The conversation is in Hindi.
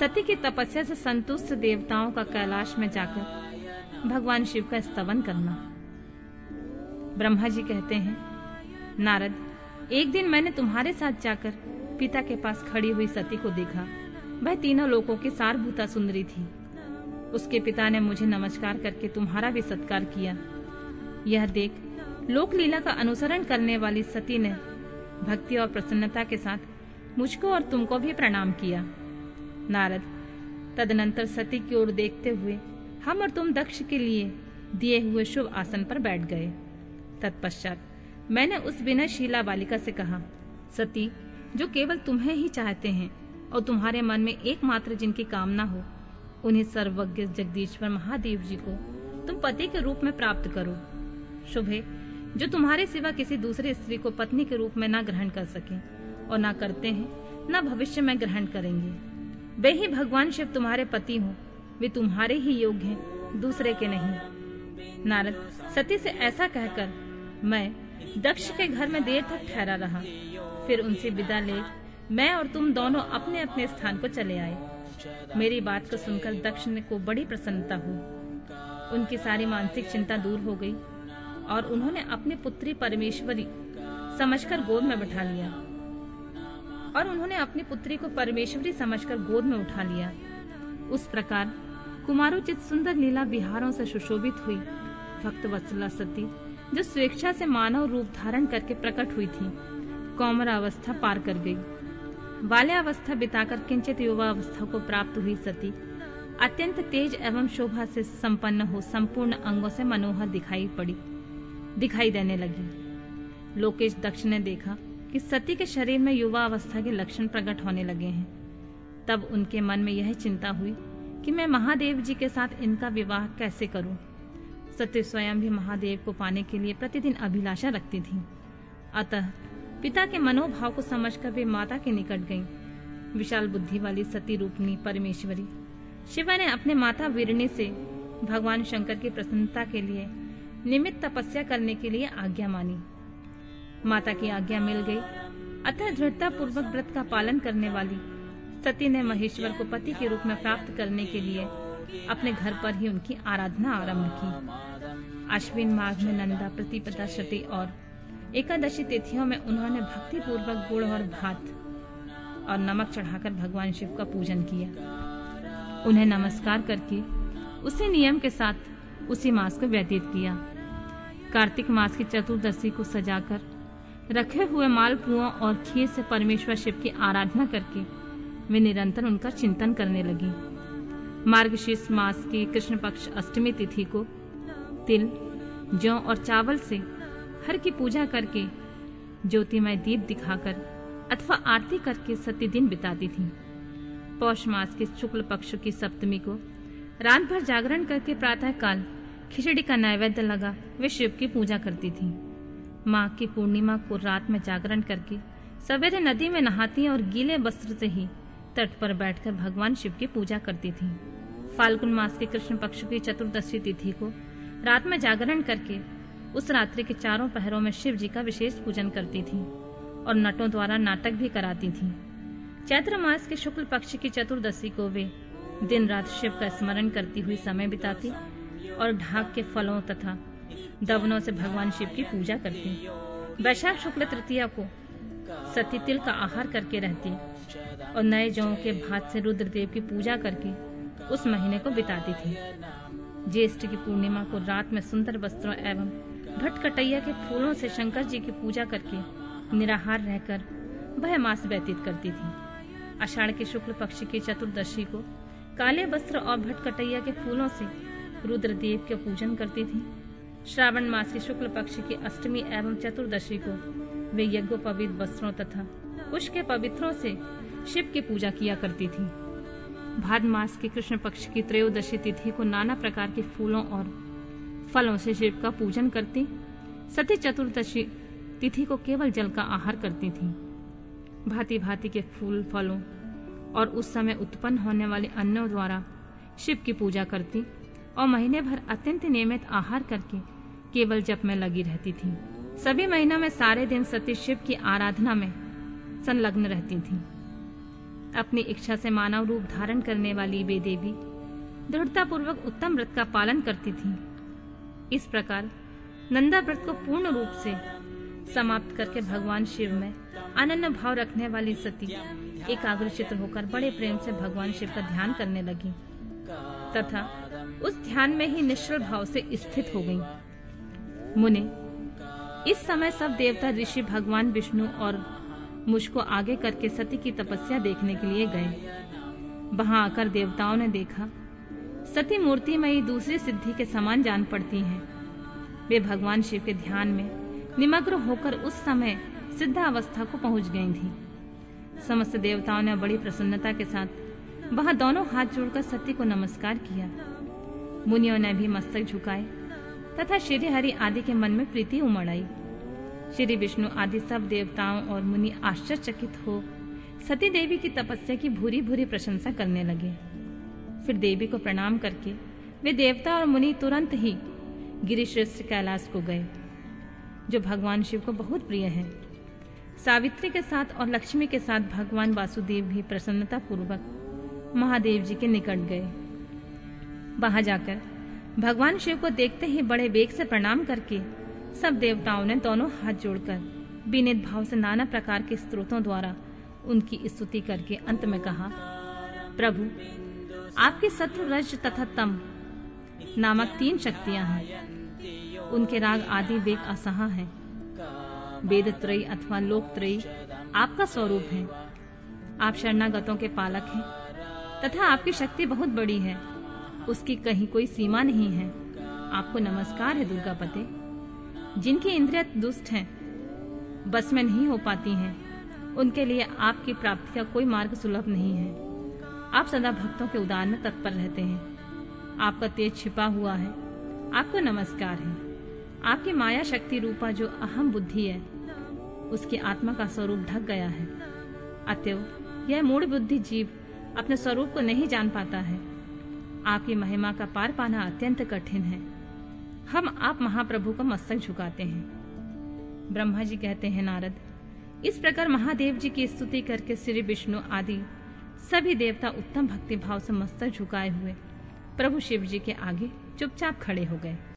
सती की तपस्या से संतुष्ट देवताओं का कैलाश में जाकर भगवान शिव का स्तवन करना। ब्रह्मा जी कहते हैं, नारद, एक दिन मैंने तुम्हारे साथ जाकर पिता के पास खड़ी हुई सती को देखा। वह तीनों लोगों की सारभूता सुंदरी थी। उसके पिता ने मुझे नमस्कार करके तुम्हारा भी सत्कार किया। यह देख लोक लीला का अनुसरण करने वाली सती ने भक्ति और प्रसन्नता के साथ मुझको और तुमको भी प्रणाम किया। नारद। तदनंतर सती की ओर देखते हुए हम और तुम दक्ष के लिए दिए हुए शुभ आसन पर बैठ गए। तत्पश्चात मैंने उस विनयशीला बालिका से कहा, सती, जो केवल तुम्हें ही चाहते हैं और तुम्हारे मन में एकमात्र जिनकी कामना हो, उन्हें सर्वज्ञ जगदीश्वर महादेव जी को तुम पति के रूप में प्राप्त करो। शुभे, जो तुम्हारे सिवा किसी दूसरे स्त्री को पत्नी के रूप में न ग्रहण कर सके और न करते हैं, न भविष्य में ग्रहण करेंगे। वे ही भगवान शिव तुम्हारे पति हो। वे तुम्हारे ही योग्य हैं, दूसरे के नहीं। नारद, सती से ऐसा कहकर मैं दक्ष के घर में देर तक ठहरा रहा। फिर उनसे विदा ले, मैं और तुम दोनों अपने अपने स्थान को चले आए। मेरी बात को सुनकर दक्ष को बड़ी प्रसन्नता हुई। उनकी सारी मानसिक चिंता दूर हो गई और उन्होंने अपनी पुत्री परमेश्वरी समझकर गोद में बैठा लिया। और उन्होंने अपनी पुत्री को परमेश्वरी समझकर गोद में उठा लिया। उस प्रकार कुमारोचित सुंदर लीला बिहारों से सुशोभित हुई। भक्त वत्सला सती, जो स्वेच्छा से मानव रूप धारण करके प्रकट हुई थी कौमरा अवस्था पार कर गई। बाल्यावस्था बिताकर किंचित युवा अवस्था को प्राप्त हुई सती। अत्यंत तेज एवं शोभा से संपन्न हो संपूर्ण अंगों से मनोहर दिखाई पड़ी, दिखाई देने लगी। लोकेश दक्ष ने देखा कि सती के शरीर में युवा अवस्था के लक्षण प्रकट होने लगे हैं। तब उनके मन में यह चिंता हुई कि मैं महादेव जी के साथ इनका विवाह कैसे करूँ? सत्य स्वयं भी महादेव को पाने के लिए प्रतिदिन अभिलाषा रखती थी। अतः पिता के मनोभाव को समझकर वे माता के निकट गईं। विशाल बुद्धि वाली सती रूपनी परमेश्वरी, शिवा ने अपने माता वीरणी से भगवान शंकर की प्रसन्नता के लिए निमित्त तपस्या करने के लिए आज्ञा मानी। माता की आज्ञा मिल गई। अतः दृढ़ता पूर्वक व्रत का पालन करने वाली सती ने महेश्वर को पति के रूप में प्राप्त करने के लिए अपने घर पर ही उनकी आराधना आरंभ की। अश्विन माघ में नंदा, प्रतिपदा शती और एकादशी तिथियों में उन्होंने भक्ति पूर्वक गुड़ और भात और नमक चढ़ाकर भगवान शिव का पूजन किया। उन्हें नमस्कार करके उसी नियम के साथ उसी मास को व्यतीत किया। कार्तिक मास की चतुर्दशी को सजाकर रखे हुए मालपुओं और खीर से परमेश्वर शिव की आराधना करके वे निरंतर उनका चिंतन करने लगी। मार्गशीर्ष मास की कृष्ण पक्ष अष्टमी तिथि को तिल, जौ और चावल से हर की पूजा करके ज्योतिमय दीप दिखाकर अथवा आरती करके सती दिन बिताती थी। पौष मास के शुक्ल पक्ष की सप्तमी को रात भर जागरण करके प्रातः काल खिचड़ी का नैवेद्य लगा वे शिव की पूजा करती थी। माँ की पूर्णिमा को रात में जागरण करके सवेरे नदी में नहाती और गीले वस्त्र से ही तट पर बैठकर भगवान शिव की पूजा करती थी। फाल्गुन मास के कृष्ण पक्ष की चतुर्दशी तिथि को रात में जागरण करके उस रात्रि के चारों पहरों में शिव जी का विशेष पूजन करती थी और नटों द्वारा नाटक भी कराती थी। चैत्र मास के शुक्ल पक्ष की चतुर्दशी को वे दिन रात शिव का स्मरण करती हुई समय बिताती और ढाक के फलों तथा दवनों से भगवान शिव की पूजा करती वैशाख शुक्ल तृतीया को सती तिल का आहार करके रहती और नए जौ के भात से रुद्रदेव की पूजा करके उस महीने को बिताती थी। ज्येष्ठ की पूर्णिमा को रात में सुंदर वस्त्रों एवं भटकटैया के फूलों से शंकर जी की पूजा करके निराहार रहकर वह मास व्यतीत करती थी। आषाढ़ के शुक्ल पक्ष की चतुर्दशी को काले वस्त्र और भटकटैया के फूलों से रुद्रदेव के पूजन करती थी। श्रावण मास के शुक्ल पक्ष की अष्टमी एवं चतुर्दशी को वे यज्ञोपवित वस्त्रों तथा कुश के पवित्रों से शिव की पूजा किया करती थी। भाद मास के कृष्ण पक्ष की त्रयोदशी तिथि को नाना प्रकार के फूलों और फलों से शिव का पूजन करती, सती चतुर्दशी तिथि को केवल जल का आहार करती थी। भांति भांति के फूल, फलों और उस समय उत्पन्न होने वाले अन्नों द्वारा शिव की पूजा करती और महीने भर अत्यंत नियमित आहार करके, केवल जप में लगी रहती थी। सभी महीनों में सारे दिन सती शिव की आराधना में संलग्न रहती थी। अपनी इच्छा से मानव रूप धारण करने वाली वे देवी दृढ़ता पूर्वक उत्तम व्रत का पालन करती थी। इस प्रकार नंदा व्रत को पूर्ण रूप से समाप्त करके भगवान शिव में अनन्य भाव रखने वाली सती एकाग्रचित होकर बड़े प्रेम से भगवान शिव का ध्यान करने लगी। तथा उस ध्यान में ही निश्चल भाव से स्थित हो गई। मुने, इस समय सब देवता ऋषि भगवान विष्णु और मुझको आगे करके सती की तपस्या देखने के लिए गए। वहाँ आकर देवताओं ने देखा, सती मूर्ति में ही दूसरी सिद्धि के समान जान पड़ती हैं। वे भगवान शिव के ध्यान में निमग्न होकर उस समय सिद्धावस्था को पहुँच गई थी। समस्त देवताओं ने बड़ी प्रसन्नता के साथ वहाँ दोनों हाथ जोड़कर सती को नमस्कार किया। मुनियों ने भी मस्तक झुकाए, तथा श्री हरि आदि के मन में प्रीति उमड़ आई श्री विष्णु आदि सब देवताओं और मुनि आश्चर्यचकित हो, सती देवी की तपस्या की भूरी भूरी प्रशंसा करने लगे। फिर देवी को प्रणाम करके वे देवता और मुनि तुरंत ही गिरिश्रेष्ठ कैलाश को गए, जो भगवान शिव को बहुत प्रिय है। सावित्री के साथ और लक्ष्मी के साथ भगवान वासुदेव भी प्रसन्नता पूर्वक महादेव जी के निकट गए। वहाँ जाकर भगवान शिव को देखते ही बड़े वेग से प्रणाम करके सब देवताओं ने दोनों हाथ जोड़कर विनित भाव से नाना प्रकार के स्त्रोतों द्वारा उनकी स्तुति करके अंत में कहा, प्रभु, आपके शत्रु रज तथा तम नामक तीन शक्तियाँ हैं। उनके राग आदि वेग असहा है। वेद त्रयी अथवा लोक त्रयी आपका स्वरूप है। आप शरणागतों के पालक हैं। तथा आपकी शक्ति बहुत बड़ी है। उसकी कहीं कोई सीमा नहीं है। आपको नमस्कार है दुर्गा पते जिनकी इंद्रिया दुष्ट हैं, बस में नहीं हो पाती हैं, उनके लिए आपकी प्राप्ति का कोई मार्ग सुलभ नहीं है। आप सदा भक्तों के उदार में तत्पर रहते हैं। आपका तेज छिपा हुआ है। आपको नमस्कार है। आपकी माया शक्ति रूपा जो अहम बुद्धि है, उसकी आत्मा का स्वरूप ढक गया है। अतएव, यह मूड बुद्धि जीव अपने स्वरूप को नहीं जान पाता है। आपकी महिमा का पार पाना अत्यंत कठिन है। हम आप महाप्रभु को मस्तक झुकाते हैं। ब्रह्मा जी कहते हैं, नारद, इस प्रकार महादेव जी की स्तुति करके श्री विष्णु आदि सभी देवता उत्तम भक्ति भाव से मस्तक झुकाए हुए प्रभु शिव जी के आगे चुपचाप खड़े हो गए।